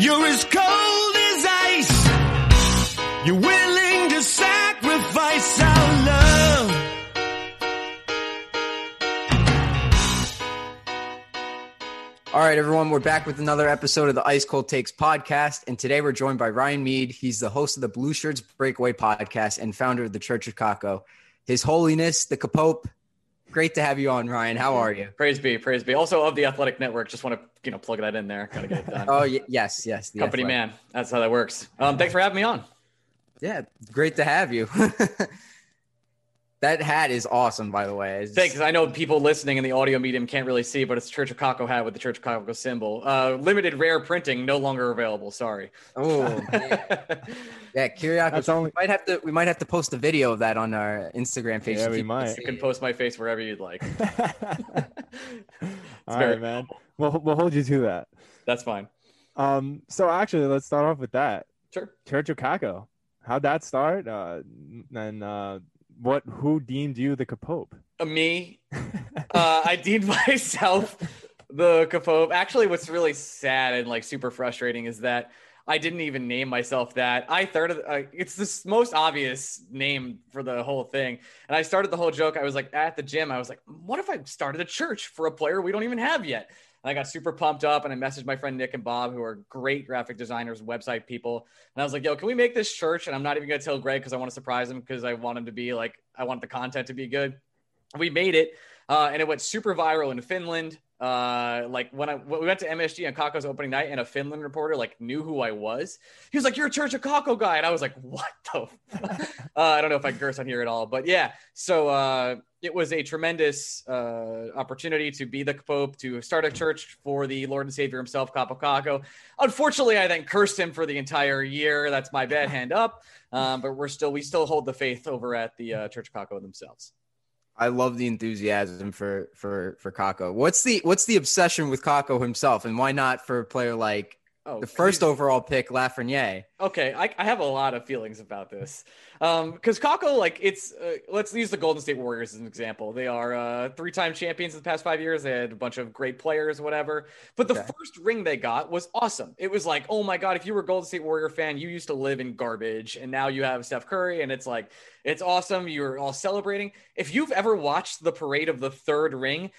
You're as cold as ice. You're willing to sacrifice our love. All right, everyone, we're back with another episode of the Ice Cold Takes podcast. And today we're joined by Ryan Mead. He's the host of the Blue Shirts Breakaway podcast and founder of the Church of Kakko. His Holiness, the Kapope. Great to have you on, Ryan. How are you? Praise be, praise be. Also of the Athletic Network, just want to you know plug that in there. Gotta get it done. Oh, y- yes, yes. Company Athletic. man, that's how that works. Um, thanks for having me on. Yeah, great to have you. that hat is awesome, by the way. It's- Thanks. I know people listening in the audio medium can't really see, but it's a Church of Kakko hat with the Church of Kakko symbol. Uh, limited rare printing, no longer available. Sorry. Oh, yeah, Kyriakos. That's only- we might have to. We might have to post a video of that on our Instagram page. Yeah, we might. see you can post my face wherever you'd like. All very man. We'll we'll hold you to that. That's fine. Um, so actually, let's start off with that. Sure. Church of Kakko. How'd that start? Uh, and uh, what? Who deemed you the Kapope? Uh, me, uh, I deemed myself the Kapope. Actually, what's really sad and like super frustrating is that I didn't even name myself that. I started. Uh, it's the most obvious name for the whole thing, and I started the whole joke. I was like at the gym. I was like, "What if I started a church for a player we don't even have yet?" And I got super pumped up, and I messaged my friend Nick and Bob, who are great graphic designers, website people, and I was like, "Yo, can we make this church?" And I'm not even gonna tell Greg because I want to surprise him because I want him to be like, I want the content to be good we made it uh, and it went super viral in finland uh, like when I when we went to MSG on Kakko's opening night, and a Finland reporter like knew who I was. He was like, "You're a Church of Kakko guy," and I was like, "What the?" f-" uh, I don't know if I curse on here at all, but yeah. So uh, it was a tremendous uh, opportunity to be the Pope, to start a church for the Lord and Savior himself, Kaapo Kakko. Unfortunately, I then cursed him for the entire year. That's my bad hand up. Um, but we're still we still hold the faith over at the uh, Church of Kakko themselves. I love the enthusiasm for for for Kakko. What's the what's the obsession with Kakko himself, and why not for a player like Oh, the first overall pick, Lafreniere? Okay, I, I have a lot of feelings about this. Um, because Kakko, like, it's uh, let's use the Golden State Warriors as an example. They are uh, three-time champions in the past five years. They had a bunch of great players, whatever. But the Okay. first ring they got was awesome. It was like, oh my god, if you were a Golden State Warrior fan, you used to live in garbage, and now you have Steph Curry, and it's like, it's awesome. You're all celebrating. If you've ever watched the parade of the third ring,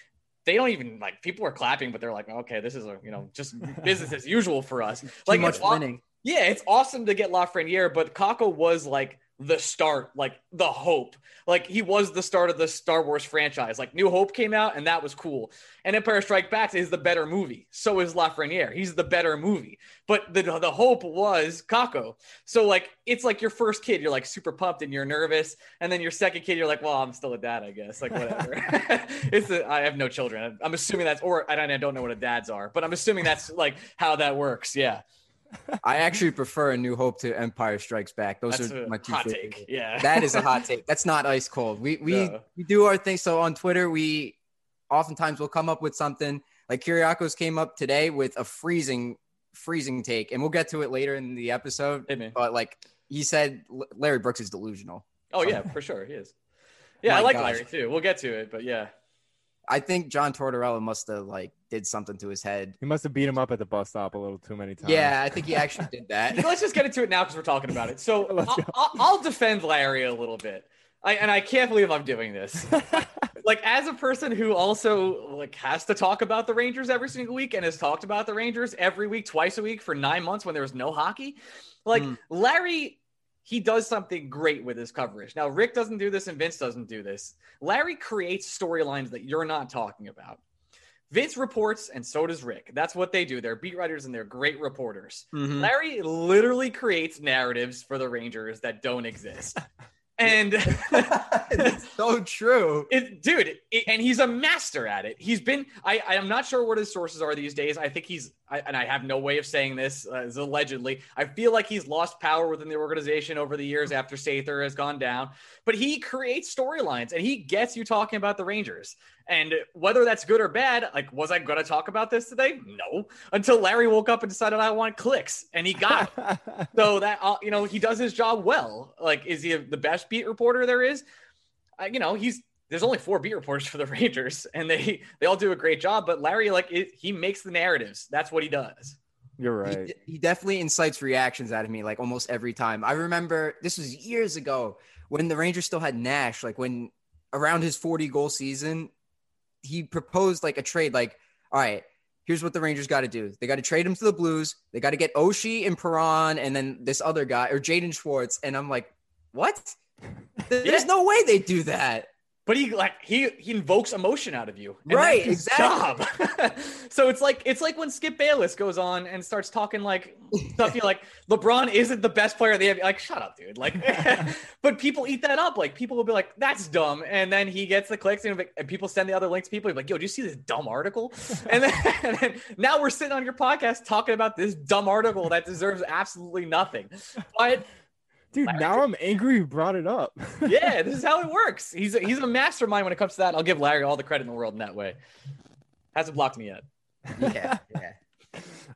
they don't even like people are clapping, but they're like, okay, this is a you know just business as usual for us. like Too much it's aw- yeah, it's awesome to get Lafreniere, but Kakko was like the start, like the hope. Like he was the start of the Star Wars franchise. Like New Hope came out, and that was cool. And Empire Strike Back is the better movie. So is Lafreniere. He's the better movie. But the the hope was Kakko. So like it's like your first kid, you're like super pumped and you're nervous, and then your second kid, you're like, well, I'm still a dad, I guess. Like whatever. it's a, I have no children. I'm assuming that's or I don't, I don't know what a dads are, but I'm assuming that's like how that works. Yeah. I actually prefer A New Hope to Empire Strikes Back. Those That's are my two hot favorite. take. Yeah. That is a hot take. That's not ice cold. We we No. we do our thing. So on Twitter, we oftentimes will come up with something like Kyriakos came up today with a freezing freezing take, and we'll get to it later in the episode. Me. But like he said, Larry Brooks is delusional. Oh yeah, for sure he is. Yeah, My I like gosh. Larry too. We'll get to it, but yeah. I think John Tortorella must have like did something to his head. He must have beat him up at the bus stop a little too many times. Yeah, I think he actually did that. Let's just get into it now because we're talking about it. So I'll. I'll, I'll defend Larry a little bit. I, and I can't believe I'm doing this. like as a person who also like has to talk about the Rangers every single week and has talked about the Rangers every week, twice a week for nine months when there was no hockey. Like Mm. Larry, he does something great with his coverage. Now Rick doesn't do this and Vince doesn't do this. Larry creates storylines that you're not talking about. Vince reports and so does Rick. That's what they do. They're beat writers and they're great reporters. Mhm. Larry literally creates narratives for the Rangers that don't exist. And it's so true. It, dude, it, and he's a master at it. He's been. I, I am not sure what his sources are these days. I think he's. I, and I have no way of saying this uh, allegedly. I feel like he's lost power within the organization over the years after Sather has gone down. But he creates storylines and he gets you talking about the Rangers. And whether that's good or bad, like, was I going to talk about this today? No, until Larry woke up and decided I want clicks, and he got. it. so that uh, you know he does his job well. Like, is he the best beat reporter there is? Uh, you know, he's there's only four beat reporters for the Rangers, and they they all do a great job. But Larry, like, it, he makes the narratives. That's what he does. You're right. He, he, definitely incites reactions out of me, like almost every time. I remember this was years ago when the Rangers still had Nash. Like when around his 40 goal season, he proposed like a trade. Like, all right, here's what the Rangers got to do. They got to trade him to the Blues. They got to get Oshie and Perron, and then this other guy or Jaden Schwartz. And I'm like, what? There's yeah. no way they do that but he like he he invokes emotion out of you right exactly. so it's like it's like when skip bayless goes on and starts talking like stuff you like lebron isn't the best player they have. Like shut up dude. Like but people eat that up. Like people will be like that's dumb. And then he gets the clicks and, and people send the other links people like yo do you see this dumb article? And then, and then now we're sitting on your podcast talking about this dumb article that deserves absolutely nothing. But Dude, Larry. now I'm angry you brought it up. yeah, this is how it works. He's a, he's a mastermind when it comes to that. I'll give Larry all the credit in the world in that way. Hasn't blocked me yet. Yeah, yeah.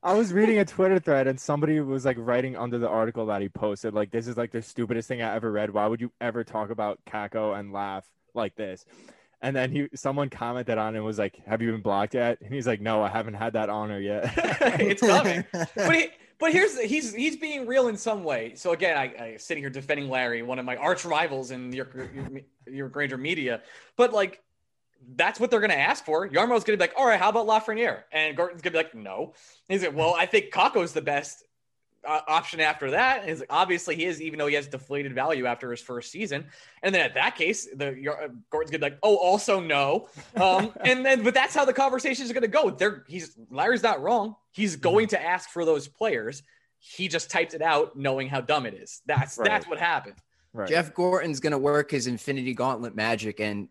I was reading a Twitter thread and somebody was like writing under the article that he posted, like, this is like the stupidest thing I ever read. Why would you ever talk about Kakko and laugh like this? And then he someone commented on it and was like, Have you been blocked yet? And he's like, No, I haven't had that honor yet. it's coming. but he, but here's he's he's being real in some way. So again, I, I sitting here defending Larry, one of my arch rivals in your your, your Granger media. But like that's what they're going to ask for. Jarmo's going to be like, all right, how about Lafreniere? And Gorton's going to be like, no. He's like, well, I think Kakko's the best uh, option after that. Is obviously he is, even though he has deflated value after his first season. And then at that case, the uh, Gorton's gonna be like, oh, also no. Um, and then, but that's how the conversation is gonna go. There, he's Larry's not wrong. He's mm-hmm. going to ask for those players. He just typed it out, knowing how dumb it is. That's right. that's what happened. Right. Jeff Gorton's gonna work his Infinity Gauntlet magic and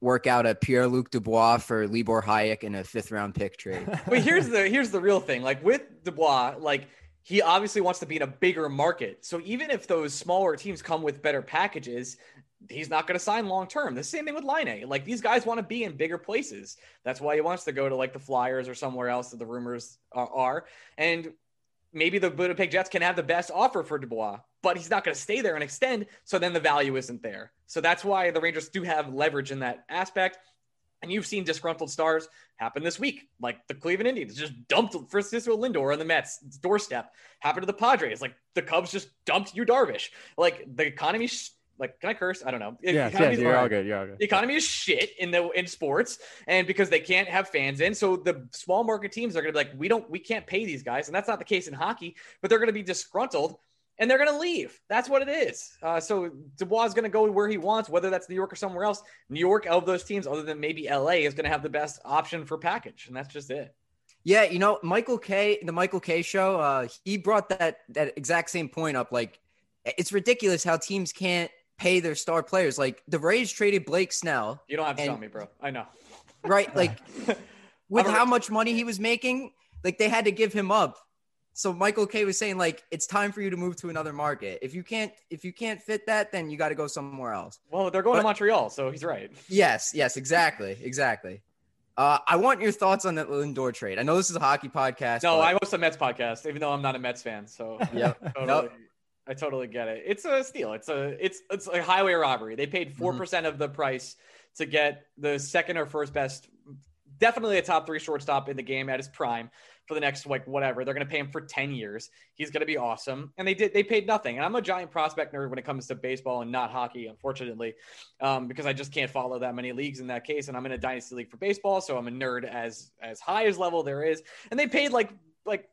work out a Pierre Luc Dubois for Libor Hajek in a fifth round pick trade. But here's the here's the real thing. Like with Dubois, like he obviously wants to be in a bigger market. So even if those smaller teams come with better packages, he's not going to sign long term. The same thing with Laine. Like these guys want to be in bigger places. That's why he wants to go to like the Flyers or somewhere else that the rumors are. And maybe the Winnipeg Jets can have the best offer for Dubois, but he's not going to stay there and extend. So then the value isn't there. So that's why the Rangers do have leverage in that aspect. And you've seen disgruntled stars happen this week, like the Cleveland Indians just dumped Francisco Lindor on the Mets doorstep. Happened to the Padres, like the Cubs just dumped Yu Darvish. Like the economy, like can I curse? I don't know. Yeah, yeah, you're all good. You're all good. The economy is shit in the in sports, and because they can't have fans in, so the small market teams are gonna be like, we don't, we can't pay these guys, and that's not the case in hockey. But they're gonna be disgruntled and they're going to leave. That's what it is. Uh, so Dubois is going to go where he wants, whether that's New York or somewhere else. New York, of those teams, other than maybe LA, is going to have the best option for package, and that's just it. Yeah, you know, Michael Kay, the Michael Kay show, uh, he brought that that exact same point up. Like, it's ridiculous how teams can't pay their star players. Like the Rays traded Blake Snell. You don't have to and, tell me, bro. I know. Right, like with how much money he was making, like they had to give him up so Michael Kay was saying like it's time for you to move to another market. If you can't if you can't fit that, then you got to go somewhere else. Well, they're going but, to Montreal, so he's right. Yes, yes, exactly, exactly. Uh, I want your thoughts on that Lindor trade. I know this is a hockey podcast. No, but... I host a Mets podcast, even though I'm not a Mets fan. So yeah, totally, nope. I totally get it. It's a steal. It's a it's it's a highway robbery. They paid four mm-hmm. percent mm-hmm. of the price to get the second or first best, definitely a top three shortstop in the game at his prime for the next like whatever. They're going to pay him for 10 years. He's going to be awesome. And they did they paid nothing. And I'm a giant prospect nerd when it comes to baseball and not hockey, unfortunately, um, because I just can't follow that many leagues in that case. And I'm in a dynasty league for baseball, so I'm a nerd as as high as level there is. And they paid like like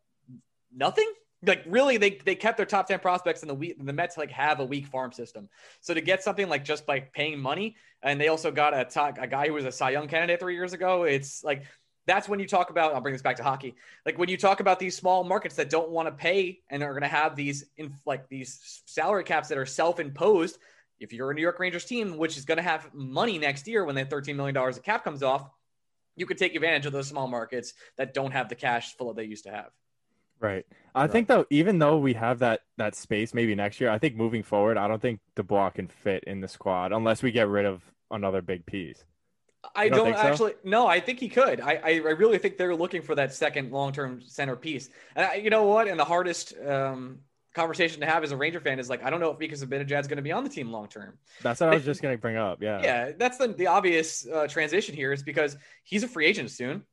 nothing like really they they kept their top 10 prospects in the week the Mets like have a weak farm system. So to get something like just by paying money and they also got a talk, a guy who was a Cy Young candidate 3 years ago, it's like that's when you talk about i'll bring this back to hockey like when you talk about these small markets that don't want to pay and are going to have these in like these salary caps that are self-imposed if you're a New York Rangers team, which is going to have money next year when that $13 million of cap comes off, you could take advantage of those small markets that don't have the cash flow they used to have. Right. I think though, even though we have that that space maybe next year, I think moving forward, I don't think Dubois can fit in the squad unless we get rid of another big piece. I don't don't, think so? actually. No, I think he could. I, I, I really think they're looking for that second long-term centerpiece. And I, you know what? And the hardest um, conversation to have as a Ranger fan is like, I don't know if Mika Zibanejad's going to be on the team long term. That's what I was just gonna bring up. Yeah. Yeah, that's the the obvious uh, transition here is because he's a free agent soon,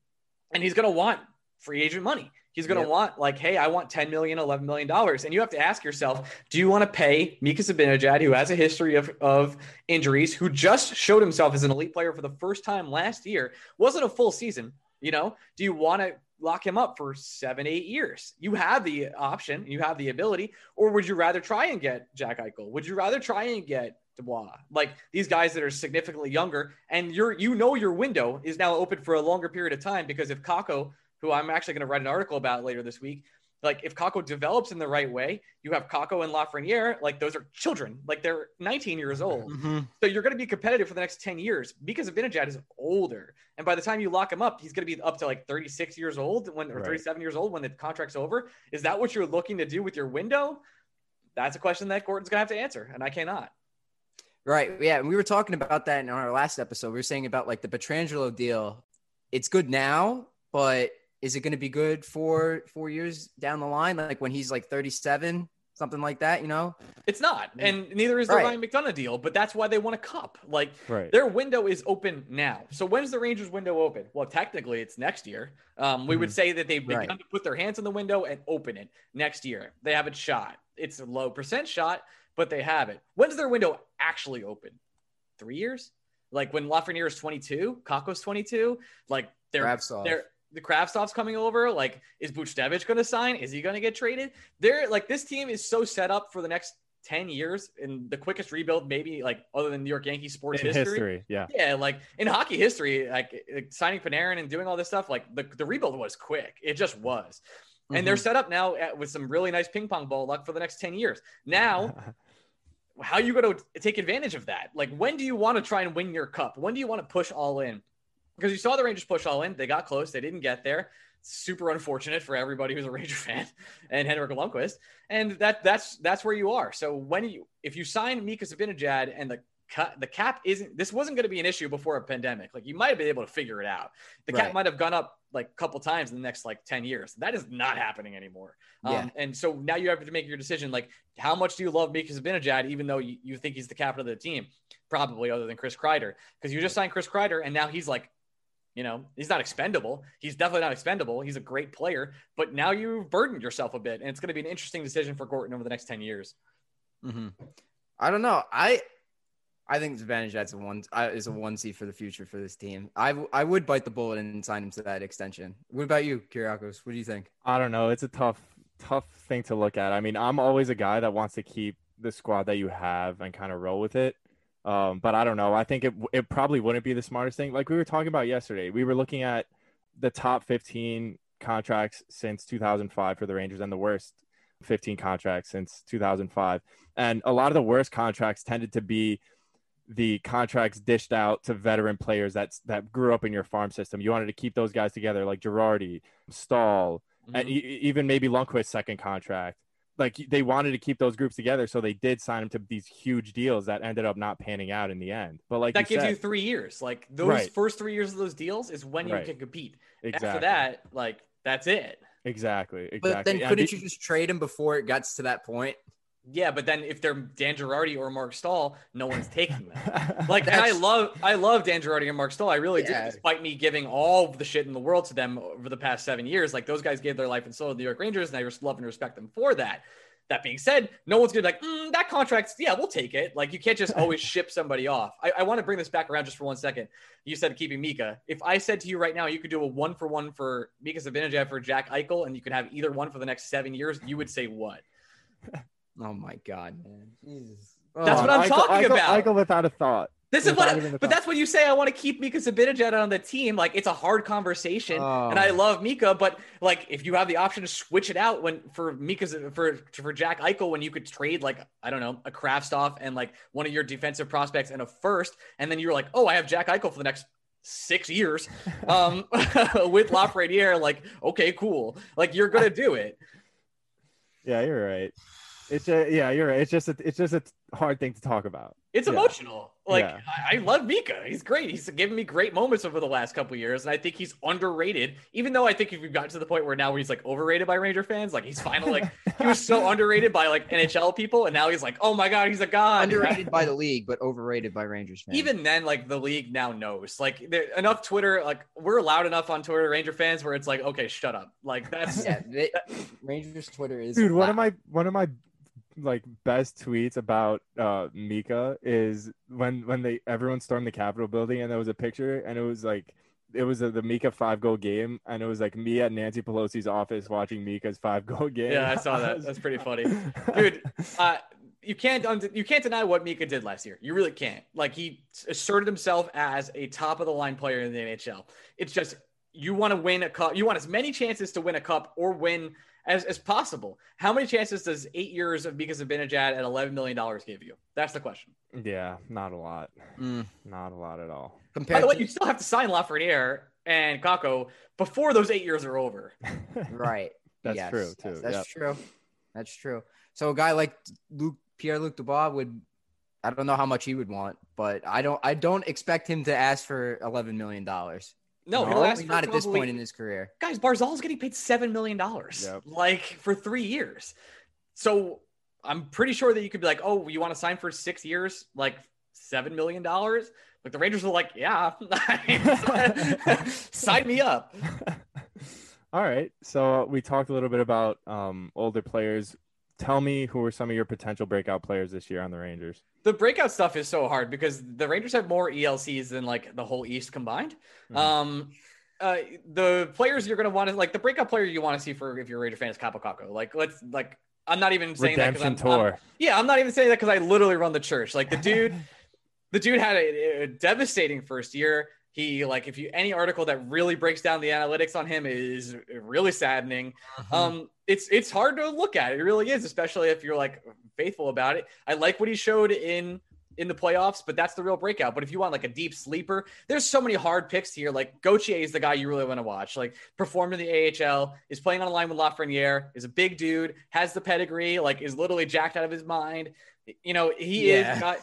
and he's going to want free agent money. He's going to Yep. want like, hey, I want 10 million, 11 million dollars, and you have to ask yourself, do you want to pay Mika Zibanejad, who has a history of of injuries, who just showed himself as an elite player for the first time last year, wasn't a full season, you know? Do you want to lock him up for seven, eight years? You have the option, you have the ability, or would you rather try and get Jack Eichel? Would you rather try and get Dubois? Like these guys that are significantly younger, and you're you know your window is now open for a longer period of time because if Kakko, who I'm actually going to write an article about later this week, like if Kakko develops in the right way, you have Kakko and Lafreniere, like those are children, like they're 19 years old. Mm-hmm. So you're going to be competitive for the next 10 years because Zibanejad is older. And by the time you lock him up, he's going to be up to like 36 years old when or Right. 37 years old when the contract's over. Is that what you're looking to do with your window? That's a question that Gorton's going to have to answer, and I cannot. Right. Yeah. And we were talking about that in our last episode. We were saying about like the Pietrangelo deal. It's good now, but is it going to be good for four years down the line? Like when he's like 37, something like that, you know? It's not, and neither is the Right. Ryan McDonagh deal. But that's why they want a cup. Like Right. their window is open now. So when's the Rangers window open? Well, technically it's next year. Um, we would say that they've begun Right. to put their hands in the window and open it next year. They have it shot. It's a low percent shot, but they have it. When's their window actually open? Three years? Like when Lafreniere is 22, Kakko's 22, like they're Kravtsov. they're the Kravtsov's coming over. Like, is Buchnevich going to sign? Is he going to get traded? They're like this team is so set up for the next 10 years in the quickest rebuild, maybe like other than New York Yankees sports history. history. Yeah. Yeah, like in hockey history, like, like signing Panarin and doing all this stuff, like the, the rebuild was quick. It just was. And they're mm-hmm. set up now at, with some really nice ping pong ball luck for the next 10 years. Now, how are you going to take advantage of that? Like, when do you want to try and win your cup? When do you want to push all in? Because you saw the Rangers push all in. They got close. They didn't get there. Super unfortunate for everybody who's a Ranger fan and Henrik Lundqvist. And that that's that's where you are. So when you if you sign Mika Zibanejad and the cut the cap isn't this wasn't going to be an issue before a pandemic. Like you might have been able to figure it out. The cap Right. might have gone up like a couple times in the next like 10 years. That is not happening anymore. Um, Yeah. and so now you have to make your decision like how much do you love Mika Zibanejad even though you, you think he's the captain of the team? Probably other than Chris Kreider because you just signed Chris Kreider and now he's like you know, he's not expendable. He's definitely not expendable. He's a great player, but now you've burdened yourself a bit, and it's going to be an interesting decision for Gorton over the next ten years. hmm I don't know. I I think Zibanejad's a one uh, is a one C for the future for this team. I w- I would bite the bullet and sign him to that extension. What about you, Kyriakos? What do you think? I don't know. It's a tough, tough thing to look at. I mean, I'm always a guy that wants to keep the squad that you have and kind of roll with it. Um, but I don't know. I think it it probably wouldn't be the smartest thing. Like we were talking about yesterday, we were looking at the top 15 contracts since 2005 for the Rangers and the worst 15 contracts since 2005. And a lot of the worst contracts tended to be the contracts dished out to veteran players that that grew up in your farm system. You wanted to keep those guys together, like Girardi, Staal, and e- e- even maybe Lundqvist's second contract. Like they wanted to keep those groups together, so they did sign him to these huge deals that ended up not panning out in the end. But like that you gives said, you three years. Like those Right. first three years of those deals is when you Right. can compete. exactly, After that, like that's it. exactly, exactly. But then And couldn't be- you just trade him before it gets to that point? Yeah, but then if they're Dan Girardi or Marc Staal, no one's taking them. Like, and I love, I love Dan Girardi and Marc Staal. I really Yeah. do, despite me giving all of the shit in the world to them over the past seven years. Like those guys gave their life and soul to the New York Rangers, and I just love and respect them for that. That being said, no one's gonna be like, mm, that contract's yeah, we'll take it. Like you can't just always ship somebody off. I, I want to bring this back around just for one second. You said keeping Mika. If I said to you right now, you could do a one for one for Mika Zibanejad for Jack Eichel, and you could have either one for the next seven years, you would say what? Oh my god, man. Jesus. That's Oh, what I'm Eichel- talking Eichel- about. Eichel without a thought. This is what, even but top. that's what you say. I want to keep Mika Zibanejad on the team. Like it's a hard conversation, and I Oh. love Mika. But like, if you have the option to switch it out when for Mika's for for Jack Eichel, when you could trade like I don't know a Kravtsov and like one of your defensive prospects and a first, and then you're like, oh, I have Jack Eichel for the next six years, um, with Lafreniere. Like, okay, cool. Like you're gonna do it. Yeah, you're right. It's just, yeah, you're right. It's just a, it's just a hard thing to talk about. It's Yeah. emotional. Like Yeah. I, I love Mika. He's great. He's given me great moments over the last couple years, and I think he's underrated. Even though I think if we've gotten to the point where now where he's like overrated by Ranger fans, like he's finally like he was so underrated by like NHL people, and now he's like, oh my god, he's a god. Underrated by the league, but overrated by Rangers fans. Even then, like the league now knows. Like there, enough Twitter, like we're loud enough on Twitter, Ranger fans, where it's like, okay, shut up. Like that's yeah, they, Rangers Twitter is Dude, one of loud. my one of my like best tweets about uh Mika is when when they everyone stormed the Capitol building and there was a picture and it was like it was a, the Mika five goal game and it was like me at Nancy Pelosi's office watching Mika's five goal game. Yeah, I saw that. That's pretty funny. dude. Uh, you can't un- you can't deny what Mika did last year. You really can't. Like he asserted himself as a top of the line player in the NHL. It's just you want to win a cup. You want as many chances to win a cup or win as, as possible. How many chances does eight years of Mika Zibanejad at eleven million dollars give you? That's the question. yeah, not a lot. Mm. Not a lot at all. By the way, to you still have to sign Lafreniere and Kakko before those eight years are over. right. That's Yes, true, yes, too. That's Yep. true. That's true. So a guy like Luke Pierre Luc Dubois would I don't know how much he would want, but I don't I don't expect him to ask for eleven million dollars. No, he'll ask Probably not at this point in his career. guys, Barzal's getting paid seven million dollars, Yep. like for three years. So I'm pretty sure that you could be like, oh, you want to sign for six years, like seven million dollars? Like the Rangers are like, yeah, sign me up. All right. So we talked a little bit about um, older players. Tell me who are some of your potential breakout players this year on the Rangers? The breakout stuff is so hard because the Rangers have more ELCs than like the whole East combined. Mhm. Um, uh, the players you're gonna want to like the breakout player you want to see for if you're a Ranger fan is Kaapo Kakko. Like let's like I'm not even saying that 'cause Redemption I'm- I'm- Yeah, I'm not even saying that because I literally run the church. Like the dude, the dude had a, a devastating first year. He like if you any article that really breaks down the analytics on him is really saddening. Um, it's it's hard to look at. It really is, especially if you're like faithful about it. I like what he showed in in the playoffs, but that's the real breakout. But if you want like a deep sleeper, there's so many hard picks here. Like Gauthier is the guy you really want to watch. Like performed in the AHL, is playing on a line with Lafreniere, is a big dude, has the pedigree, like is literally jacked out of his mind. You know, he Yeah. is got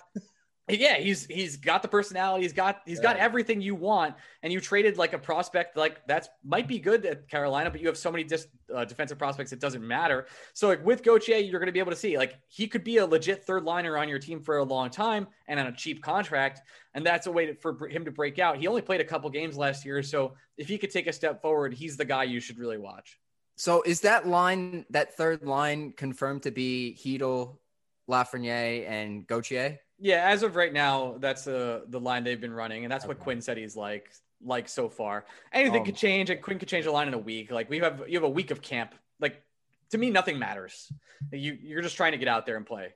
yeah, he's he's got the personality, he's got he's got everything you want, and you traded like a prospect like that's might be good at Carolina, but you have so many dis, uh, defensive prospects it doesn't matter. So like with Gauthier, you're going to be able to see like he could be a legit third liner on your team for a long time and on a cheap contract, and that's a way to, for him to break out. He only played a couple games last year, so if he could take a step forward, he's the guy you should really watch. So is that line that third line confirmed to be Chytil, Lafreniere, and Gauthier? Yeah, as of right now, that's the the line they've been running, and that's what Quinn said he's like like so far. Anything Um, could change, and Quinn could change the line in a week. Like we have you have a week of camp. Like to me, nothing matters. You you're just trying to get out there and play.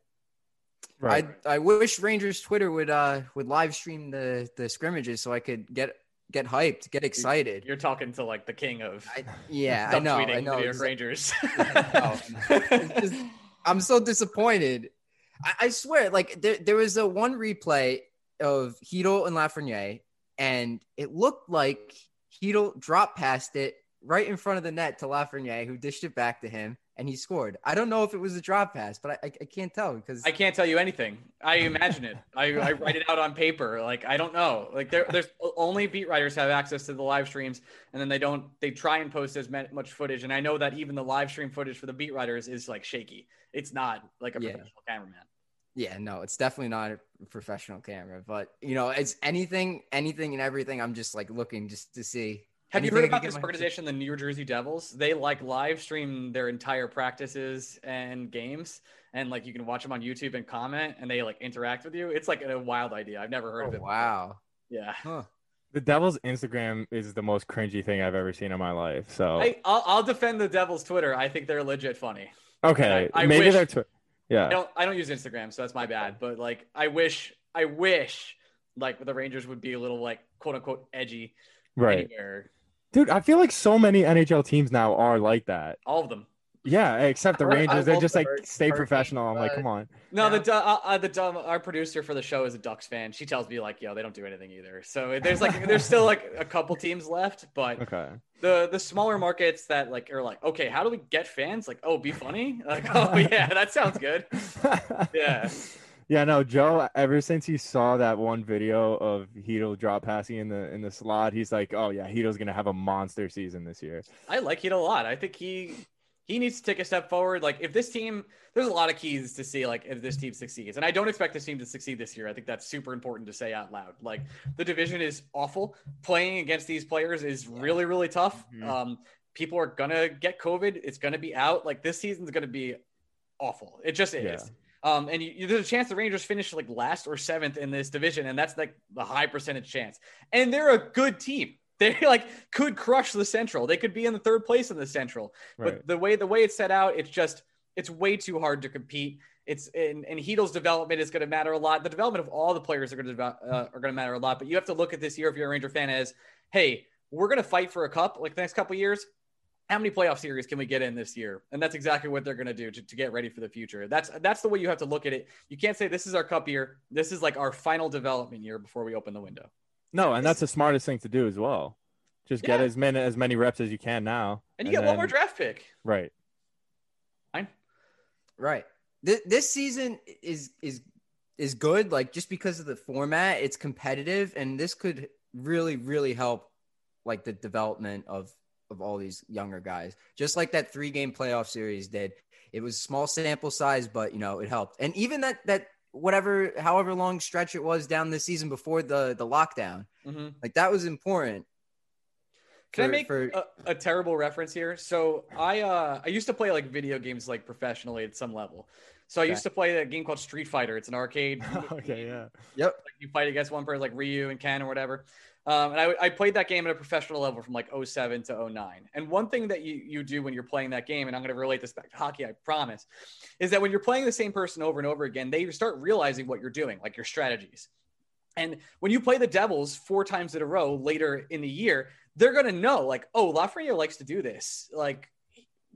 Right. I I wish Rangers Twitter would uh would live stream the the scrimmages so I could get get hyped, get excited. You're talking to like the king of I, yeah, I know, I know. the New York Rangers. know. Just- I'm so disappointed. I, I swear, like there, there was a one replay of Chytil and Lafreniere, and it looked like Chytil dropped past it right in front of the net to Lafreniere, who dished it back to him, and he scored. I don't know if it was a drop pass, but I, I, I can't tell because I can't tell you anything. I imagine it. I, I write it out on paper. Like I don't know. Like there, there's only beat writers have access to the live streams, and then they don't. They try and post as much footage, and I know that even the live stream footage for the beat writers is like shaky. It's not like a Yeah. professional cameraman. Yeah, no, it's definitely not a professional camera, but you know, it's anything, anything, and everything. I'm just like looking just to see. Have you heard about this organization, the New Jersey Devils? They like live stream their entire practices and games, and like you can watch them on YouTube and comment, and they like interact with you. It's like a wild idea. I've never heard Oh, of it. before. wow. Yeah. Huh. the Devils' Instagram is the most cringy thing I've ever seen in my life. So I, I'll, I'll defend the Devils Twitter. I think they're legit funny. okay, I- I maybe wish- they're tw- I yeah. don't I don't use Instagram, so that's my bad. But like I wish I wish like the Rangers would be a little like quote unquote edgy Right. anywhere. Dude, I feel like so many NHL teams now are like that. All of them. Yeah, except the I- I Rangers. They're just the like Hur- stay Hurricane, professional. I'm like, come on. No, the Yeah. du- uh, uh, the dumb our producer for the show is a Ducks fan. She tells me like, yo, they don't do anything either. So there's like there's still like a couple teams left, but Okay. the the smaller markets that like are like, okay, how do we get fans? Like, oh, be funny. Like, oh yeah, that sounds good. Yeah. Yeah, no, Joe. Ever since he saw that one video of Hito drop passing in the in the slot, he's like, "Oh yeah, Hito's gonna have a monster season this year." I like it a lot. I think he he needs to take a step forward. Like if this team, there's a lot of keys to see like if this team succeeds, and I don't expect this team to succeed this year. I think that's super important to say out loud. Like the division is awful. Playing against these players is really really tough. Mhm. Um, people are gonna get COVID. It's gonna be out. Like this season's gonna be awful. It just is. Yeah. Um, and you, you- there's a chance the Rangers finish like last or seventh in this division, and that's like the high percentage chance. And they're a good team. They like could crush the Central. They could be in the third place in the Central. Right. But the way the way it's set out, it's just it's way too hard to compete. It's and, and Chytil's development is going to matter a lot. The development of all the players are going to uh, are going to matter a lot. But you have to look at this year if you're a Ranger fan as, hey, we're going to fight for a cup like the next couple of years. How many playoff series can we get in this year? And that's exactly what they're going to do to, to get ready for the future. That's that's the way you have to look at it. You can't say this is our cup year. This is like our final development year before we open the window. No, and that's the smartest thing to do as well. Just get as many as many reps as you can now, And you get one more draft pick. Right. Fine. Right. This, this season is is is good. Like just because of the format, it's competitive, and this could really really help like the development of of all these younger guys. Just like that three game playoff series did. It was small sample size, but you know it helped. And even that that whatever however long stretch it was down this season before the the lockdown, Mm-hmm. like that was important. Can I make for- a, a terrible reference here? So I uh I used to play like video games like professionally at some level. So I Okay. used to play a game called Street Fighter. It's an arcade. okay. Yeah. Yep. Like you fight against one person like Ryu and Ken or whatever. Um, and I, I played that game at a professional level from like 07 to 09. And one thing that you, you do when you're playing that game, and I'm going to relate this back to hockey, I promise, is that when you're playing the same person over and over again, they start realizing what you're doing, like your strategies. And when you play the Devils four times in a row later in the year, they're going to know, like, oh, Lafreniere likes to do this. Like,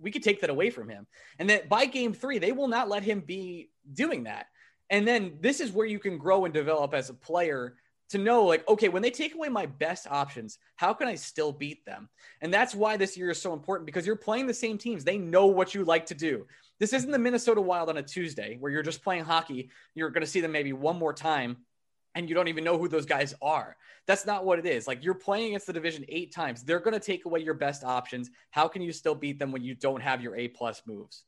we could take that away from him. And then by game three, they will not let him be doing that. And then this is where you can grow and develop as a player to know, like, okay, when they take away my best options, how can I still beat them? And that's why this year is so important because you're playing the same teams. They know what you like to do. This isn't the Minnesota Wild on a Tuesday where you're just playing hockey. You're going to see them maybe one more time and you don't even know who those guys are. That's not what it is. Like you're playing against the division eight times. They're going to take away your best options. How can you still beat them when you don't have your A plus moves?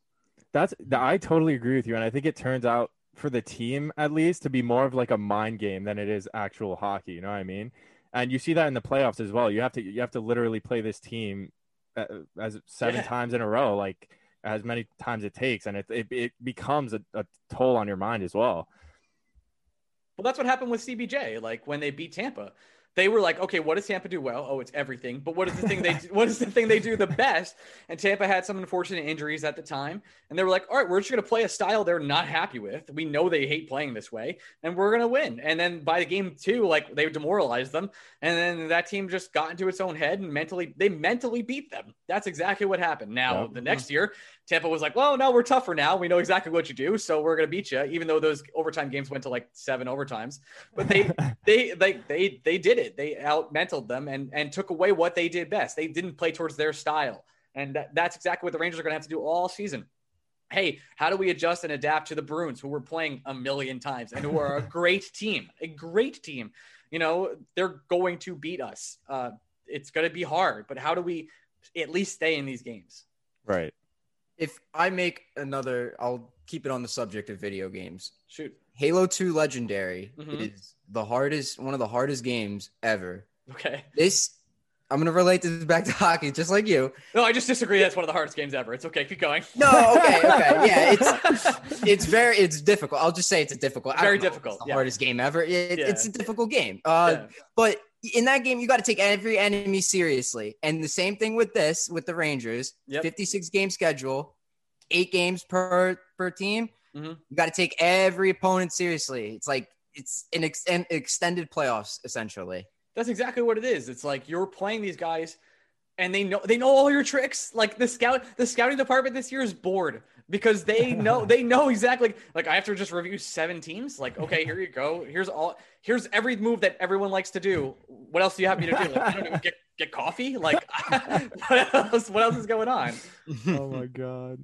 That's I totally agree with you, and I think it turns out for the team at least to be more of like a mind game than it is actual hockey. You know what I mean? And you see that in the playoffs as well. You have to you have to literally play this team uh, as seven Yeah. times in a row, like as many times it takes, and it it, it becomes a, a toll on your mind as well. Well, that's what happened with CBJ. Like when they beat Tampa, they were like, okay, what does Tampa do well? Oh, it's everything. But what is the thing they what is the thing they do the best? And Tampa had some unfortunate injuries at the time, and they were like, all right, we're just gonna play a style they're not happy with. We know they hate playing this way, and we're gonna win. And then by the game two, like they demoralized them, and then that team just got into its own head and mentally they mentally beat them. That's exactly what happened. Now Yep. the next year, Tampa was like, well, no, we're tougher now. We know exactly what you do, so we're gonna beat you, even though those overtime games went to like seven overtimes. But they they they they they did it. They out mentaled them and and took away what they did best. They didn't play towards their style, and that, that's exactly what the Rangers are going to have to do all season. Hey, how do we adjust and adapt to the Bruins, who we're playing a million times and who are a great team, a great team? You know, they're going to beat us. Uh, it's going to be hard, but how do we at least stay in these games? Right. If I make another, I'll keep it on the subject of video games. Shoot. Halo 2 Legendary Mhm. is the hardest, one of the hardest games ever. Okay. This, I'm going to relate this back to hockey, just like you. No, I just disagree. That's one of the hardest games ever. It's okay. Keep going. No, okay, okay. Yeah, it's, it's very, it's difficult. I'll just say it's a difficult. Very know difficult, It's the yeah. hardest game ever. It- Yeah. It's a difficult game. Uh, Yeah. But in that game, you got to take every enemy seriously. And the same thing with this, with the Rangers, Yep. 56 game schedule, eight games per per team. Mhm. You got to take every opponent seriously. It's like it's an, ex- an extended playoffs essentially. That's exactly what it is. It's like you're playing these guys and they know they know all your tricks. Like the scout the scouting department this year is bored because they know they know exactly like I have to just review seven teams. Like, okay, here you go. Here's all here's every move that everyone likes to do. What else do you have me to do? Like, I don't even get get coffee? Like what else what else is going on? oh my god.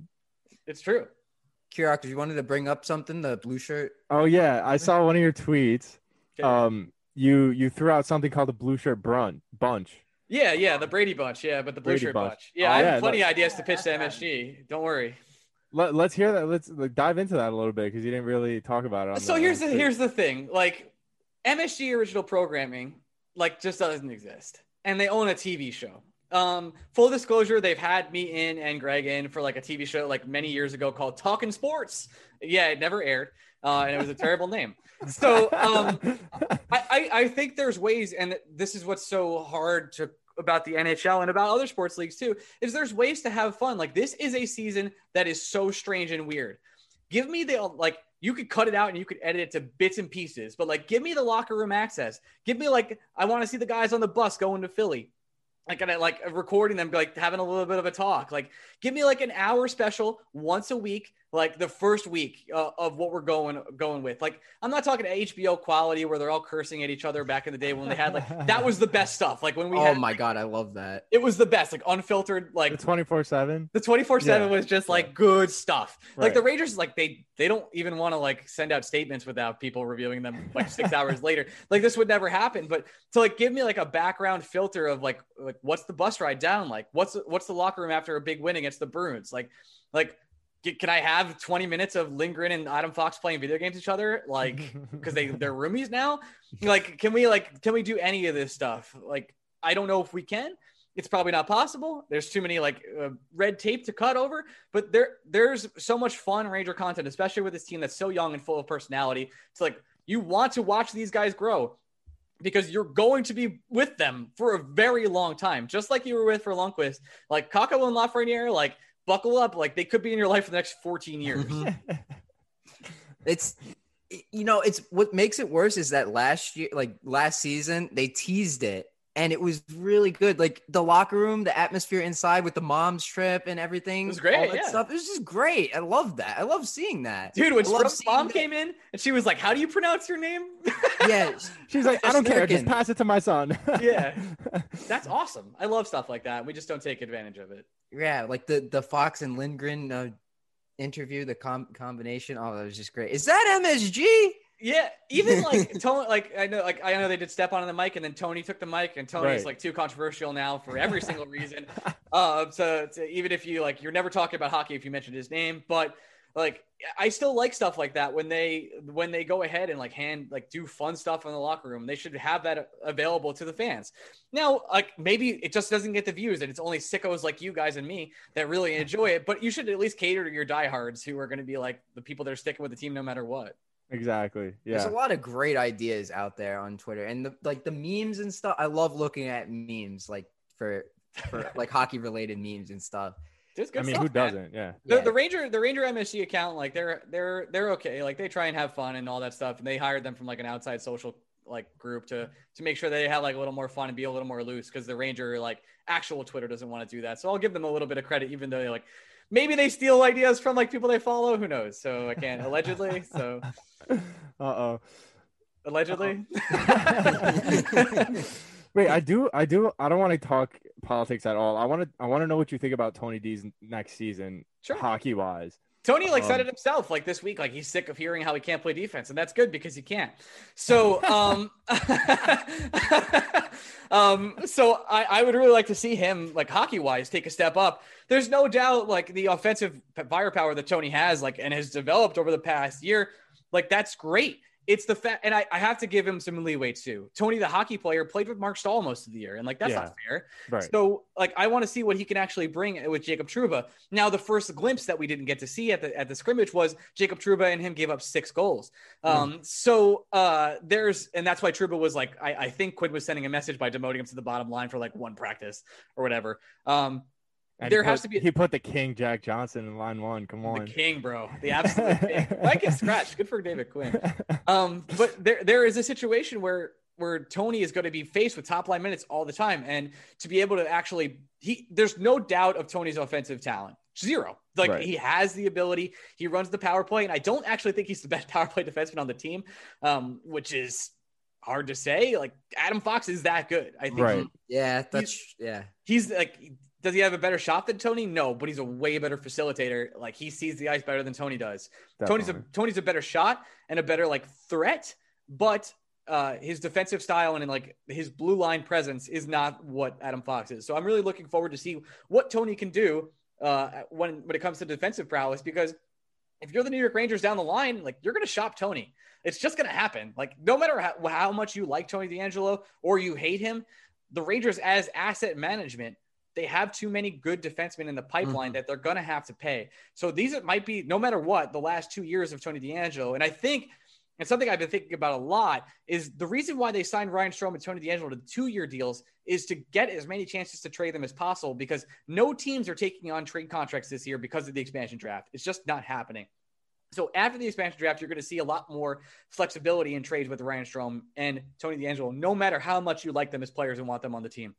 It's true. Kirok, if you wanted to bring up something, the blue shirt. Oh yeah, I saw one of your tweets. Okay. Um, you you threw out something called the blue shirt brun- bunch. Yeah, yeah, the Brady bunch. Yeah, but the blue Brady shirt bunch. bunch. Yeah, Oh, I have yeah, plenty of ideas to pitch to MSG. Don't worry. Let, let's hear that. Let's like, dive into that a little bit because you didn't really talk about it. On So the, here's the here's the thing. Like MSG original programming like just doesn't exist. And they own a TV show. Um, full disclosure, they've had me in and Greg in for like a TV show like many years ago called Talking Sports. Yeah, it never aired. Uh, and it was a terrible name. So um, I, I, I think there's ways, and this is what's so hard to about the NHL and about other sports leagues too, is there's ways to have fun. Like this is a season that is so strange and weird. Give me the like you could cut it out and you could edit it to bits and pieces, but like give me the locker room access. Give me like I want to see the guys on the bus going to Philly. Like and I like recording them, like having a little bit of a talk. Like give me like an hour special once a week like the first week uh, of what we're going going with. Like I'm not talking HBO quality where they're all cursing at each other back in the day when they had like that was the best stuff. Like when we oh had my god, I love that. it was the best, like unfiltered, like the 24 7. the 24 7 Yeah. was just like good stuff. Like the Rangers, like they they don't even want to like send out statements without people reviewing them like six hours later. Like this would never happen. But to like give me like a background filter of like like what's the bus ride down like? What's what's the locker room after a big win against the Bruins? Like like get- can I have 20 minutes of Lindgren and Adam Fox playing video games with each other? Like because they they're roomies now. Like can we like can we do any of this stuff? Like I don't know if we can it's probably not possible. There's too many like uh, red tape to cut over, but there there's so much fun Ranger content, especially with this team that's so young and full of personality. It's like you want to watch these guys grow because you're going to be with them for a very long time, just like you were with for Lundqvist. Like Kakko and Lafreniere, like buckle up, like they could be in your life for the next 14 years. Mm-hmm. It's you know, it's what makes it worse is that last year, like last season, they teased it and it was really good. Like the locker room, the atmosphere inside with the mom's trip and everything. It was great, all that yeah. stuff. It was just great. I love that. I love seeing that. Dude, when I love Sprout's seeing mom that- came in and she was like, "How do you pronounce your name?" Yeah. She's like, I don't care. Just pass it to my son. Yeah. That's awesome. I love stuff like that. We just don't take advantage of it. Yeah, like the the Fox and Lindgren uh, interview, the com- combination. Oh, that was just great. Is that MSG? Yeah, even like Tony, like I know, like I know they did step on the mic, and then Tony took the mic, and Tony's Right. like too controversial now for every single reason. Uh, so, so even if you like, you're never talking about hockey if you mentioned his name, but like I still like stuff like that when they when they go ahead and like hand like do fun stuff in the locker room. They should have that available to the fans. Now, like maybe it just doesn't get the views, and it's only sickos like you guys and me that really enjoy it. But you should at least cater to your diehards who are going to be like the people that are sticking with the team no matter what. Exactly. Yeah. There's a lot of great ideas out there on Twitter, and the, like the memes and stuff. I love looking at memes, like for for like hockey related memes and stuff. There's good I mean, stuff, who doesn't? Yeah. The, Yeah. the Ranger, the Ranger MSG account, like they're they're they're okay. Like they try and have fun and all that stuff. And they hired them from like an outside social like group to to make sure they have like a little more fun and be a little more loose because the Ranger like actual Twitter doesn't want to do that. So I'll give them a little bit of credit, even though they like maybe they steal ideas from like people they follow. Who knows? So I can't allegedly. So Uh oh. allegedly. Wait, I do, I do, I don't want to talk politics at all. I want to, I want to know what you think about Tony D's next season, Sure. hockey wise. Tony like said Um, it himself like this week like he's sick of hearing how he can't play defense and that's good because he can't. So um um so I I would really like to see him like hockey wise take a step up. There's no doubt like the offensive firepower that Tony has like and has developed over the past year like that's great. It's the fact, and I, I have to give him some leeway too. Tony, the hockey player, played with Marc Staal most of the year, and like that's Yeah. not fair. Right. So, like, I want to see what he can actually bring with Jacob Trouba. Now, the first glimpse that we didn't get to see at the at the scrimmage was Jacob Trouba and him gave up six goals. Um, so uh, there's, and that's why Trouba was like, I, I think Quinn was sending a message by demoting him to the bottom line for like one practice or whatever. Um, And there he has to be He put the king Jack Johnson in line one. Come on, the on. king, bro, the absolute king. Might get scratched. Good for David Quinn. Um, but there there is a situation where where Tony is going to be faced with top line minutes all the time, and to be able to actually he there's no doubt of Tony's offensive talent. Zero. Like Right. he has the ability. He runs the power play, and I don't actually think he's the best power play defenseman on the team, um, which is hard to say. Like Adam Fox is that good. I think Right. he- Yeah, that's yeah. he's like does he have a better shot than Tony? No, but he's a way better facilitator. Like he sees the ice better than Tony does. Tony's a Tony's a better shot and a better like threat, but uh, his defensive style and, like his blue line presence is not what Adam Fox is. So I'm really looking forward to see what Tony can do uh, when when it comes to defensive prowess because if you're the New York Rangers down the line, like you're going to shop Tony. It's just going to happen. Like no matter how, how much you like Tony DeAngelo or you hate him, the Rangers as asset management, they have too many good defensemen in the pipeline mm-hmm. that they're going to have to pay. So these might be no matter what the last two years of Tony DeAngelo, and I think. And something I've been thinking about a lot is the reason why they signed Ryan Strome and Tony DeAngelo to two-year deals is to get as many chances to trade them as possible because no teams are taking on trade contracts this year because of the expansion draft. It's just not happening. So after the expansion draft, you're going to see a lot more flexibility in trades with Ryan Strome and Tony DeAngelo, no matter how much you like them as players and want them on the team.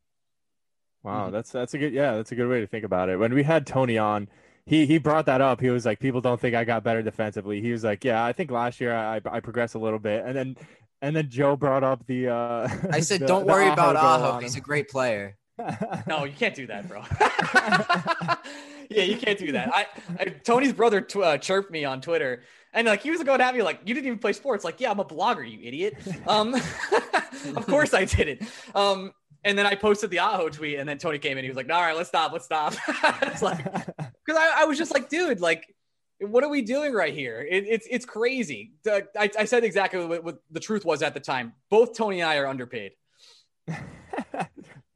Wow, that's that's a good yeah, that's a good way to think about it. When we had Tony on, he he brought that up. He was like, people don't think I got better defensively. He was like, yeah, I think last year I I progressed a little bit, and then and then Joe brought up the. uh I said, the- don't the worry about Aho. He's a great player. No, you can't do that, bro. yeah, you can't do that. I, I Tony's brother tw- uh, chirped me on Twitter, and like he was going at me like, "You didn't even play sports." Like, yeah, I'm a blogger, you idiot. Um, of course I didn't. Um, and then I posted the Aho tweet, and then Tony came in. He was like, "All right, let's stop, let's stop." it's like because I, I was just like, dude, like, what are we doing right here? It, it's it's crazy. I, I said exactly what, what the truth was at the time. Both Tony and I are underpaid.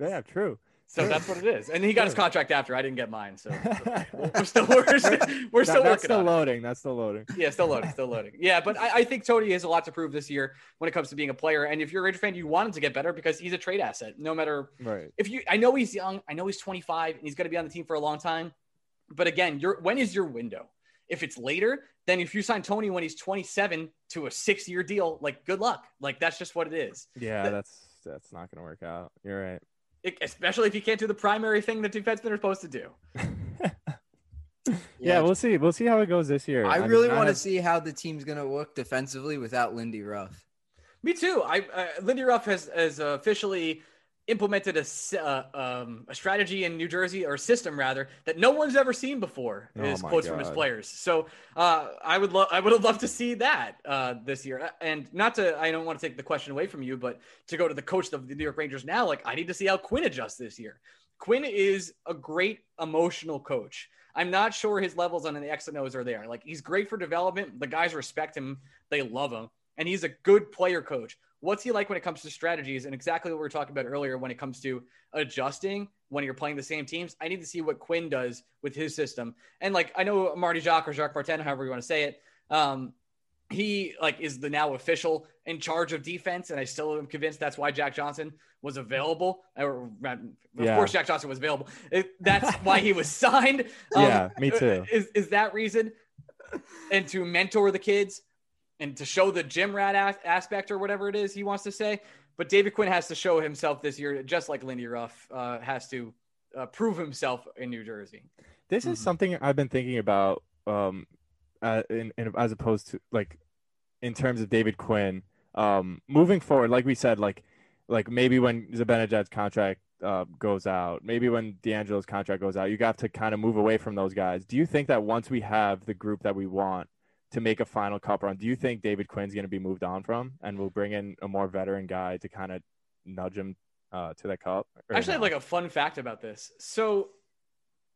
yeah, true. So that's what it is. And he got his contract after. I didn't get mine. So we're still we're, still- we're still That- working still on it. loading. That's still loading. Yeah, still loading, still loading. Yeah, but I, I think Tony has a lot to prove this year when it comes to being a player. And if you're a Ranger fan, you want him to get better because he's a trade asset. No matter Right. if you, I know he's young. I know he's 25 and he's going to be on the team for a long time. But again, your when is your window? If it's later, then if you sign Tony when he's 27 to a six year deal, like good luck. Like that's just what it is. Yeah, That- that's that's not gonna work out. You're right. It- especially if you can't do the primary thing that defensemen are supposed to do. yeah, we'll see. We'll see how it goes this year. I mean, really want to have- see how the team's gonna look defensively without Lindy Ruff. Me too. I uh, Lindy Ruff has has officially implemented a uh, um, a strategy in New Jersey or system rather that no one's ever seen before. Oh is quotes from his players. So uh, I would love I would have loved to see that uh, this year. And not to I don't want to take the question away from you, but to go to the coach of the New York Rangers now, like I need to see how Quinn adjusts this year. Quinn is a great emotional coach. I'm not sure his levels on the X and O's are there. Like he's great for development. The guys respect him. They love him. And he's a good player coach. What's he like when it comes to strategies and exactly what we were talking about earlier when it comes to adjusting when you're playing the same teams? I need to see what Quinn does with his system. And like I know Marty Jacques or Jacques Martin, however you want to say it, um, he like is the now official in charge of defense, and I still am convinced that's why Jack Johnson was available. Or of Yeah. course, Jack Johnson was available. That's why he was signed. Um, Yeah, me too. Is is that reason? And to mentor the kids and to show the gym rat a- aspect or whatever it is he wants to say. But David Quinn has to show himself this year, just like Lindy Ruff uh, has to uh, prove himself in New Jersey. This is Mhm. something I've been thinking about, um, uh, in, in as opposed to like, in terms of David Quinn, um, moving forward. Like we said, like, like maybe when Zibanejad's contract uh, goes out, maybe when DeAngelo's contract goes out, you got to kind of move away from those guys. Do you think that once we have the group that we want to make a final cup run, do you think David Quinn's going to be moved on from, and we'll bring in a more veteran guy to kind of nudge him uh, to that cup? Actually, I have like a fun fact about this. So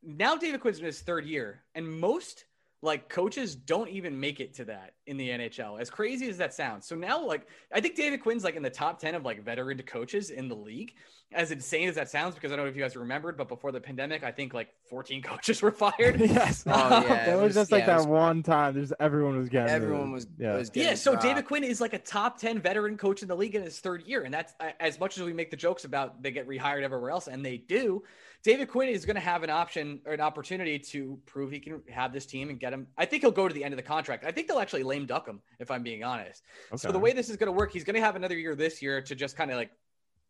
now David Quinn's in his third year, and most like coaches don't even make it to that in the NHL. As crazy as that sounds. So now, like, I think David Quinn's like in the top 10 of like veteran coaches in the league. As insane as that sounds, because I don't know if you guys remembered, but before the pandemic, I think like 14 coaches were fired. yes. Oh, yeah, that it was, was- just like yeah, it that was- one time. There's everyone was getting Everyone was yeah. was Yeah, so dropped. David Quinn is like a top 10 veteran coach in the league in his third year. And that's as much as we make the jokes about they get rehired everywhere else, and they do. David Quinn is going to have an option or an opportunity to prove he can have this team and get him. I think he'll go to the end of the contract. I think they'll actually lame duck him, if I'm being honest. So the way this is going to work, he's going to have another year this year to just kind of like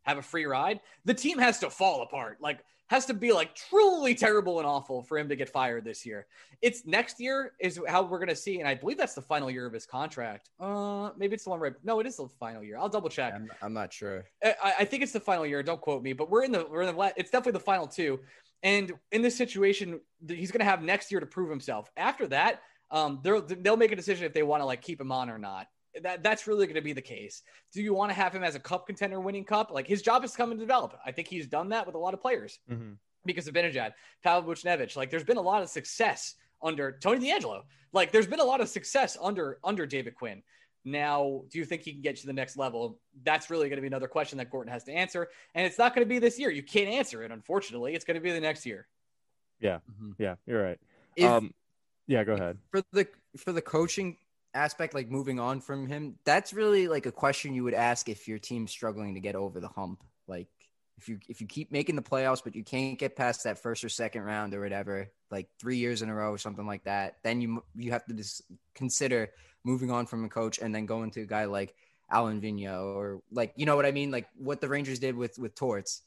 have a free ride. The team has to fall apart. Like has to be like truly terrible and awful for him to get fired this year. It's next year is how we're gonna see, and I believe that's the final year of his contract. Uh, maybe it's the one right. No, it is the final year. I'll double check. I'm, I'm not sure. I, I think it's the final year. Don't quote me, but we're in the we're in the it's definitely the final two. And in this situation, he's gonna have next year to prove himself. After that, um, they'll they'll make a decision if they want to like keep him on or not that that's really going to be the case. Do you want to have him as a cup contender winning cup? Like his job is to come and develop. I think he's done that with a lot of players mm-hmm. because of Zibanejad, Pavel Buchnevich. Like there's been a lot of success under Tony DeAngelo. Like there's been a lot of success under under David Quinn. Now, do you think he can get to the next level? That's really going to be another question that Gorton has to answer. And it's not going to be this year. You can't answer it, unfortunately. It's going to be the next year. Yeah. Mm-hmm. Yeah, you're right. If, um, yeah, go ahead. For the for the coaching aspect, like moving on from him, that's really like a question you would ask if your team's struggling to get over the hump. Like if you if you keep making the playoffs but you can't get past that first or second round or whatever, like three years in a row or something like that, then you you have to just consider moving on from a coach and then going to a guy like Alain Vigneault or like you know what I mean, like what the Rangers did with with Torts.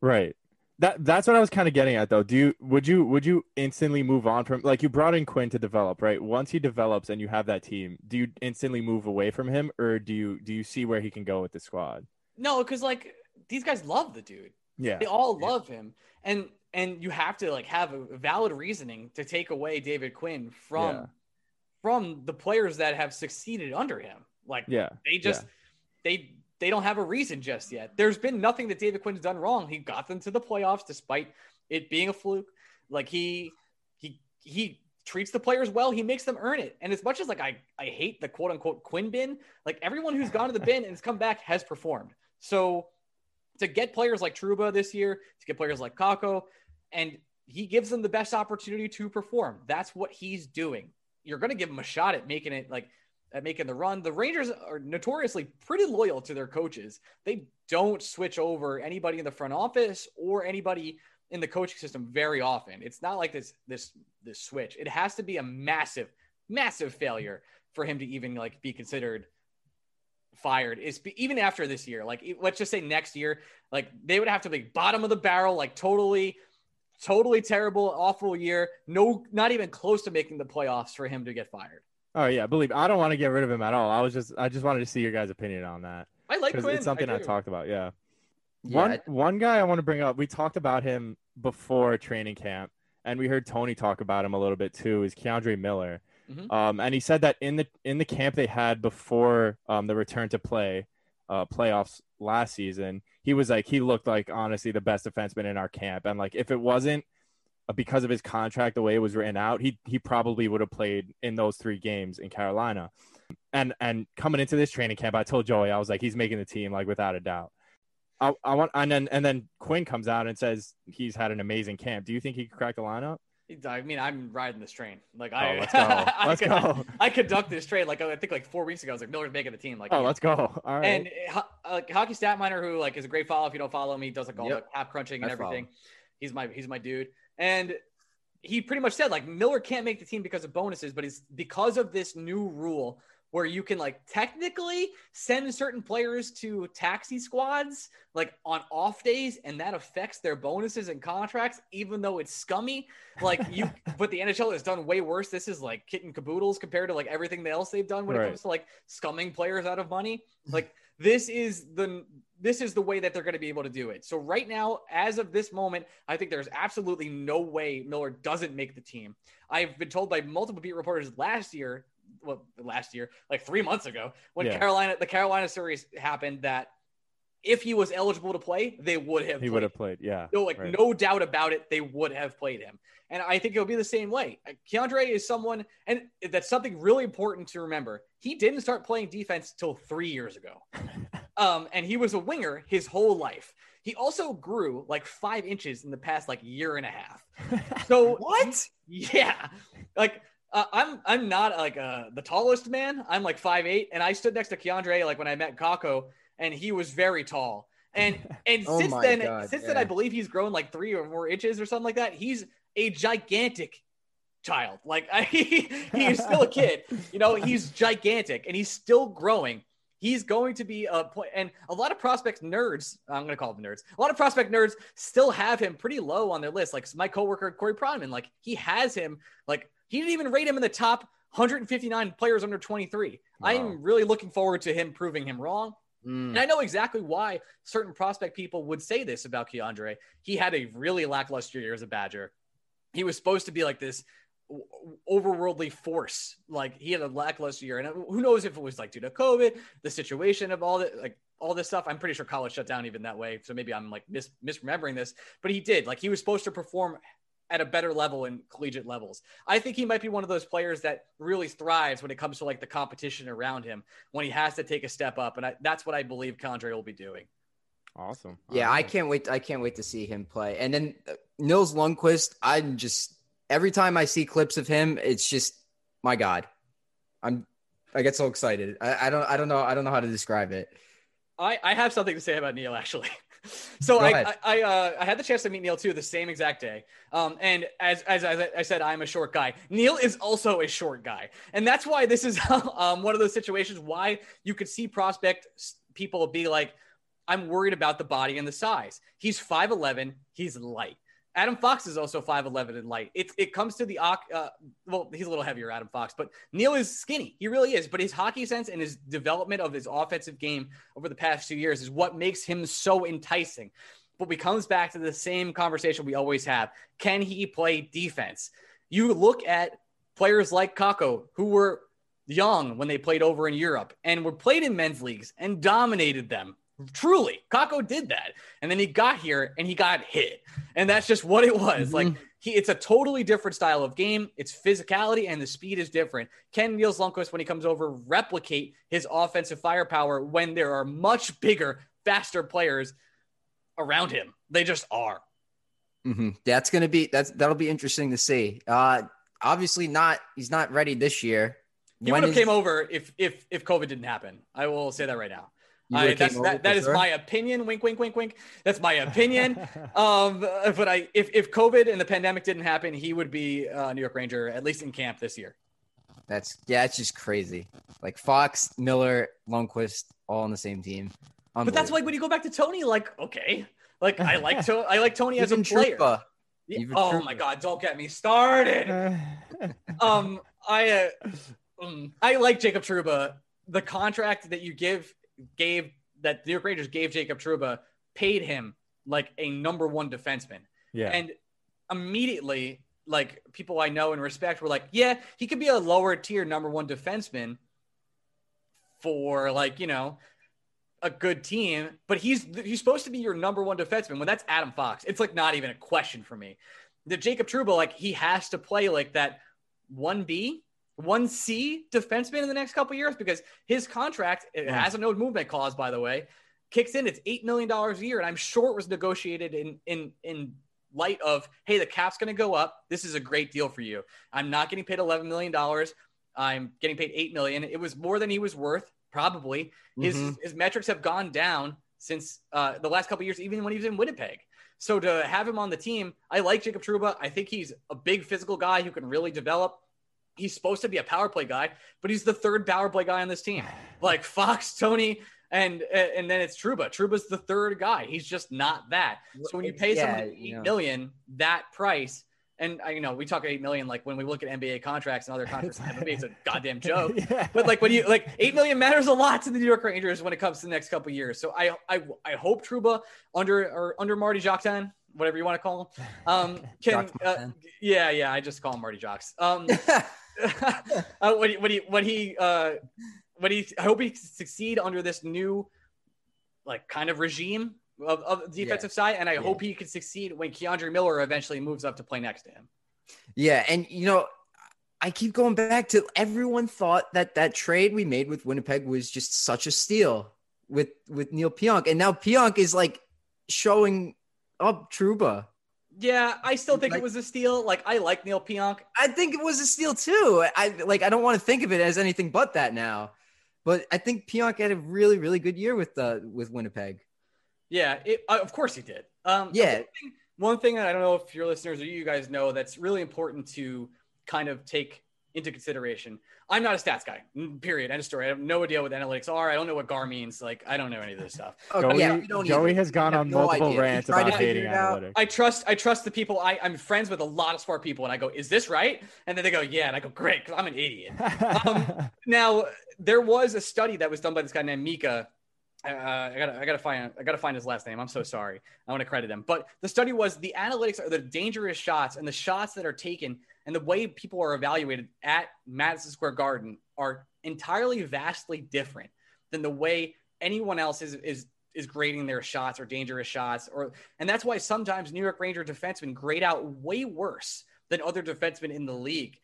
Right. That that's what I was kind of getting at though. Do you would you would you instantly move on from like you brought in Quinn to develop, right? Once he develops and you have that team, do you instantly move away from him or do you do you see where he can go with the squad? No, because like these guys love the dude. Yeah. They all love him. And and you have to like have a valid reasoning to take away David Quinn from yeah. from the players that have succeeded under him. Like yeah. they just yeah. they they don't have a reason just yet. There's been nothing that David Quinn's done wrong. He got them to the playoffs despite it being a fluke. Like he he he treats the players well. He makes them earn it. And as much as like I I hate the quote unquote Quinn bin, like everyone who's gone to the bin and has come back has performed. So to get players like Trouba this year, to get players like Kakko, and he gives them the best opportunity to perform. That's what he's doing. You're going to give him a shot at making it like at making the run. The Rangers are notoriously pretty loyal to their coaches. They don't switch over anybody in the front office or anybody in the coaching system very often. It's not like this this this switch. It has to be a massive massive failure for him to even like be considered fired is even after this year like let's just say next year like they would have to be bottom of the barrel like totally totally terrible awful year no not even close to making the playoffs for him to get fired Oh yeah, believe I don't want to get rid of him at all. I was just I just wanted to see your guys' opinion on that. I like Quinn. It's something I, I, talked about. Yeah. yeah. One one guy I want to bring up. We talked about him before training camp, and we heard Tony talk about him a little bit too. Is K'Andre Miller? Mm-hmm. Um, and he said that in the in the camp they had before um, the return to play, uh, playoffs last season, he was like he looked like honestly the best defenseman in our camp, and like if it wasn't because of his contract, the way it was written out, he he probably would have played in those three games in Carolina. And and coming into this training camp, I told Joey, I was like, he's making the team, like without a doubt. I, I want and then and then Quinn comes out and says he's had an amazing camp. Do you think he could crack the lineup? I mean, I'm riding this train. Like oh, I, let's go. Let's I, go. I, conduct this train. Like I think like four weeks ago, I was like Miller's making the team. Like oh, let's go. All right. And uh, like hockey stat miner, who like is a great follow. If you don't follow him, he does like all yep. the cap crunching and everything. Follow. He's my he's my dude. And he pretty much said like Miller can't make the team because of bonuses, but it's because of this new rule where you can like technically send certain players to taxi squads like on off days and that affects their bonuses and contracts even though it's scummy. Like you but the NHL has done way worse. This is like kitten caboodles compared to like everything else they've done when right. it comes to like scumming players out of money. Like this is the this is the way that they're going to be able to do it. So right now, as of this moment, I think there's absolutely no way Miller doesn't make the team. I've been told by multiple beat reporters last year, well, last year, like three months ago, when yeah. Carolina the Carolina series happened, that if he was eligible to play, they would have. He would have played. Yeah. No, like right. no doubt about it, they would have played him. And I think it'll be the same way. K'Andre is someone, and that's something really important to remember. He didn't start playing defense till three years ago. Um, and he was a winger his whole life. He also grew like five inches in the past like year and a half. So what? Yeah, like uh, I'm I'm not like uh, the tallest man. I'm like five eight, and I stood next to K'Andre like when I met Kakko, and he was very tall. And and Oh since then, God, since then. I believe he's grown like three or more inches or something like that. He's a gigantic child. Like I, he is still a kid. You know, he's gigantic and he's still growing. He's going to be a point, and a lot of prospect nerds. I'm going to call them nerds. A lot of prospect nerds still have him pretty low on their list. Like my coworker Corey Pronman, like he has him. Like he didn't even rate him in the top 159 players under 23. I am really looking forward to him proving him wrong. Mm. And I know exactly why certain prospect people would say this about K'Andre. He had a really lackluster year as a Badger. He was supposed to be like this overworldly force. Like he had a lackluster year, and who knows if it was like due to COVID, the situation of all that, like all this stuff. I'm pretty sure college shut down even that way. So maybe I'm like mis- misremembering this, but he did. Like he was supposed to perform at a better level in collegiate levels. I think he might be one of those players that really thrives when it comes to like the competition around him when he has to take a step up, and I, that's what I believe K'Andre will be doing. Awesome. Yeah, I can't wait. I can't wait to see him play. And then uh, Nils Lundkvist, I'm just every time I see clips of him, it's just my God. I'm I get so excited. I, I don't I don't know I don't know how to describe it. I, I have something to say about Neil actually. so I. I I, uh, I had the chance to meet Neil too the same exact day. Um, and as, as as I said, I'm a short guy. Neil is also a short guy, and that's why this is um one of those situations why you could see prospect people be like, I'm worried about the body and the size. He's 5'11. He's light. Adam Fox is also 5'11 and light. It, it comes to the, uh, well, he's a little heavier, Adam Fox, but Neil is skinny. He really is. But his hockey sense and his development of his offensive game over the past few years is what makes him so enticing. But we comes back to the same conversation we always have. Can he play defense? You look at players like Kakko, who were young when they played over in Europe and were played in men's leagues and dominated them. Truly, Kakko did that. And then he got here and he got hit. And that's just what it was. Like he it's a totally different style of game. It's physicality and the speed is different. Can Nils Lundkvist, when he comes over, replicate his offensive firepower when there are much bigger, faster players around him? They just are. hmm That's gonna be that's that'll be interesting to see. Uh, obviously not. He's not ready this year. He When would have is- came over if if if COVID didn't happen. I will say that right now. I, that's, that, that is sure? my opinion. Wink, wink, wink, wink. That's my opinion. um, but I, if if COVID and the pandemic didn't happen, he would be a New York Ranger at least in camp this year. That's yeah, it's just crazy. Like Fox, Miller, Lundkvist, all on the same team. But that's like when you go back to Tony. Like, okay, like I like to, I like Tony as a player. Even oh my God! Don't get me started. um, I, uh, um, I like Jacob Trouba. The contract that you give gave that the New York Rangers gave Jacob Trouba paid him like a number one defenseman. yeah. And immediately, like people I know and respect were like, yeah, he could be a lower tier number one defenseman for like, you know, a good team, but he's he's supposed to be your number one defenseman when that's Adam Fox. It's like not even a question for me. The Jacob Trouba, like he has to play like that 1B, 1C defenseman in the next couple years because his contract it has a no movement clause, by the way, kicks in. It's eight million dollars a year, and I'm sure it was negotiated in in in light of hey, the cap's going to go up. This is a great deal for you. I'm not getting paid 11 million dollars. I'm getting paid eight million. It was more than he was worth, probably. His Mhm. his metrics have gone down since uh, the last couple of years, even when he was in Winnipeg. So to have him on the team, I like Jacob Trouba. I think he's a big physical guy who can really develop. He's supposed to be a power play guy, but he's the third power play guy on this team. Like Fox, Tony, and and then it's Trouba. Trouba's the third guy. He's just not that. So when you pay Yeah, someone you know. million that price, and uh, you know we talk eight million like when we look at NBA contracts and other contracts, it's a goddamn joke. Yeah. But like when you like eight million matters a lot to the New York Rangers when it comes to the next couple years. So I I I hope Trouba under or under Marty Joctan, whatever you want to call him, um, can uh, yeah yeah I just call him Marty Jocks. Um, uh, when he when he when he uh when he I hope he succeed under this new like kind of regime of, of the defensive side, and I Yeah. hope he can succeed when K'Andre Miller eventually moves up to play next to him. Yeah, and you know, I keep going back to everyone thought that that trade we made with Winnipeg was just such a steal with with Neal Pionk, and now Pionk is like showing up Trouba. Yeah, I still think Like- it was a steal. Like I like Neal Pionk. I think it was a steal too. I like I don't want to think of it as anything but that now, but I think Pionk had a really really good year with uh with Winnipeg. Yeah, it, uh, of course he did. Um, Yeah. One thing, one thing that I don't know if your listeners or you guys know that's really important to kind of take into consideration. I'm not a stats guy. Period. End of story. I have no idea what analytics are. I don't know what GAR means. Like I don't know any of this stuff. Okay, Joey, yeah, we don't Joey either. has gone on no multiple idea. Rants about figure hating analytics. I trust I trust the people. I, I'm friends with a lot of smart people, and I go, "Is this right?" And then they go, "Yeah," and I go, "Great," because I'm an idiot. Um, now there was a study that was done by this guy named Micah. Uh, I gotta, I gotta find, I gotta find his last name. I'm so sorry. I want to credit him, but the study was the analytics are the dangerous shots and the shots that are taken and the way people are evaluated at Madison Square Garden are entirely vastly different than the way anyone else is is is grading their shots or dangerous shots or and that's why sometimes New York Ranger defensemen grade out way worse than other defensemen in the league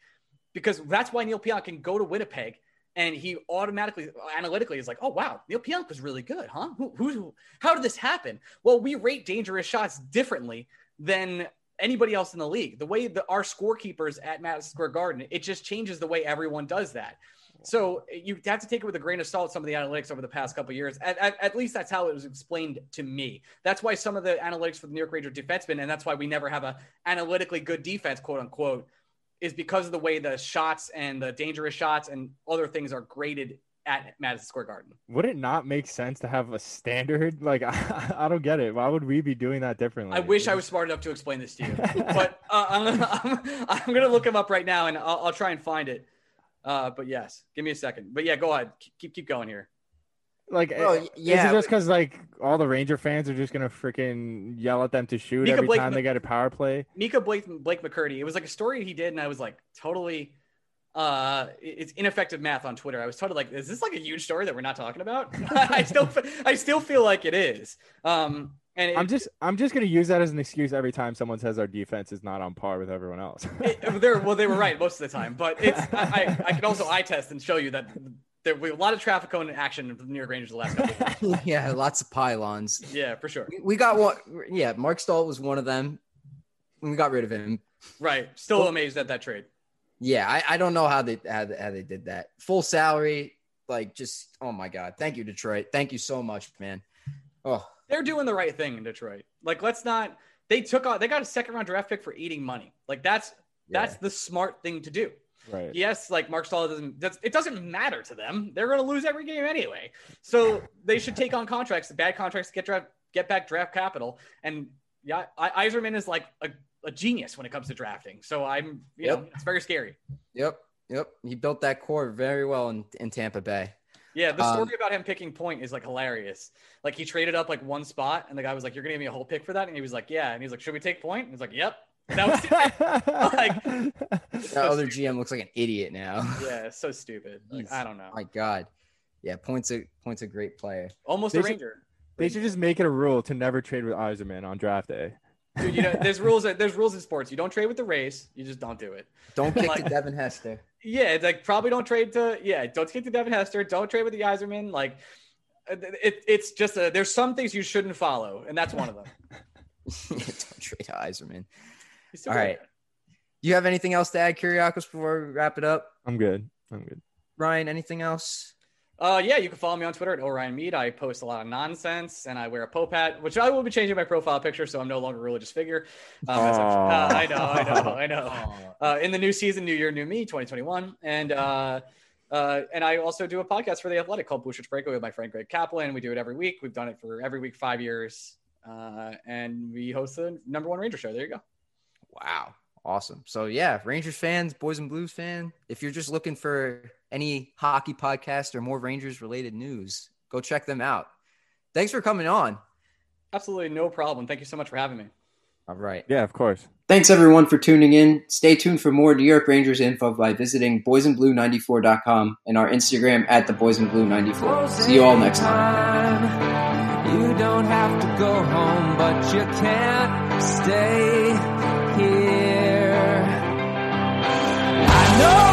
because that's why Neal Pionk can go to Winnipeg and he automatically analytically is like, oh wow, Neal Pionk was really good, huh? Who, who, how did this happen? Well, we rate dangerous shots differently than anybody else in the league. The way that our scorekeepers at Madison Square Garden, it just changes the way everyone does that. So eh, you have to take it with a grain of salt. Some of the analytics over the past couple years, at, at, at least that's how it was explained to me. That's why some of the analytics for the New York Ranger defensemen, and that's why we never have a analytically good defense, quote unquote, is because of the way the shots and the dangerous shots and other things are graded at Madison Square Garden. Would it not make sense to have a standard? Like, I, I don't get it. Why would we be doing that differently? I wish I was smart enough to explain this to you, but uh, I'm, gonna, I'm, I'm gonna look him up right now and I'll, I'll try and find it. Uh, but yes, give me a second. But yeah, go ahead. Keep keep going here. like. Well, eh, y- is yeah, it just because like all the Ranger fans are just gonna freaking yell at them to shoot Micah every Blake- time they get a power play? Micah Blake Blake McCurdy. It was like a story he did, and I was like totally. Uh, it's ineffective math on Twitter. I was totally like, is this like a huge story that we're not talking about? I still, I still feel like it is. Um, and it, I'm just I'm just gonna use that as an excuse every time someone says our defense is not on par with everyone else. it, they're well, they were right most of the time, but it's I, I, I can also eye test and show you that there were a lot of traffic cone action from the New York Rangers the last couple. Of years. yeah, lots of pylons. Yeah, for sure. We- We got one. Yeah, Marc Staal was one of them. We got rid of him. Right. Still amazed at that trade. Yeah, I, I don't know how they how, they- how they did that. Full salary, like just oh my god. Thank you, Detroit. Thank you so much, man. Oh, They're doing the right thing in Detroit. Like, let's not. They took out. They got a second round draft pick for eating money. Like that's that's the smart thing to do. right. Yes, like Marc Staal doesn't. That's, it doesn't matter to them. They're going to lose every game anyway. So they should take on contracts, bad contracts, get draft, get back draft capital. And yeah, I, Yzerman is like a, a genius when it comes to drafting. So I'm, you know, it's very scary. yep, yep. He built that core very well in, in Tampa Bay. Yeah, the Um, story about him picking Point is like hilarious. Like he traded up like one spot, and the guy was like, "You're gonna give me a whole pick for that," and he was like, "Yeah," and he's like, "Should we take Point?" And he's like, "Yep." And that was like, That other GM looks like an idiot now. yeah, it's so stupid. Like, I don't know. my god. Yeah, points a points a great player. Almost They a should- Ranger. they should just make it a rule to never trade with Yzerman on draft day. Dude, you know, there's rules. There's rules in sports. You don't trade with the Rays. You just don't do it. Don't kick Like- to Devin Hester. Yeah, it's like probably don't trade to. Yeah, don't trade to Devin Hester. Don't trade with the Yzerman. Like, it, it's just a. There's some things you shouldn't follow, and that's one of them. Don't trade to Yzerman. He's still All good. right. Do you have anything else to add, Kyriakos, before we wrap it up? I'm good. I'm good. Ryan, anything else? Uh, yeah, you can follow me on Twitter at Orion Mead. I post a lot of nonsense, and I wear a Pope hat, which I will be changing my profile picture, so I'm no longer a religious figure. Um, as I've- uh, I know, I know, I know. Uh, in the new season, new year, new me, 2021, and uh, uh, and I also do a podcast for the Athletic called Blue Shirts Breakaway with my friend Greg Kaplan. We do it every week. We've done it for every week five years, uh, and we host the number one Ranger show. There you go. Wow. Awesome. So yeah, Rangers fans, Boys and Blues fan, if you're just looking for any hockey podcast or more Rangers related news, go check them out. Thanks for coming on. Absolutely no problem. Thank you so much for having me. All right. Yeah, of course. Thanks everyone for tuning in. Stay tuned for more New York Rangers info by visiting boysandblue94.com and our Instagram at the Boys and Blue 94. See you all next time. You don't have to go home, but you can't stay know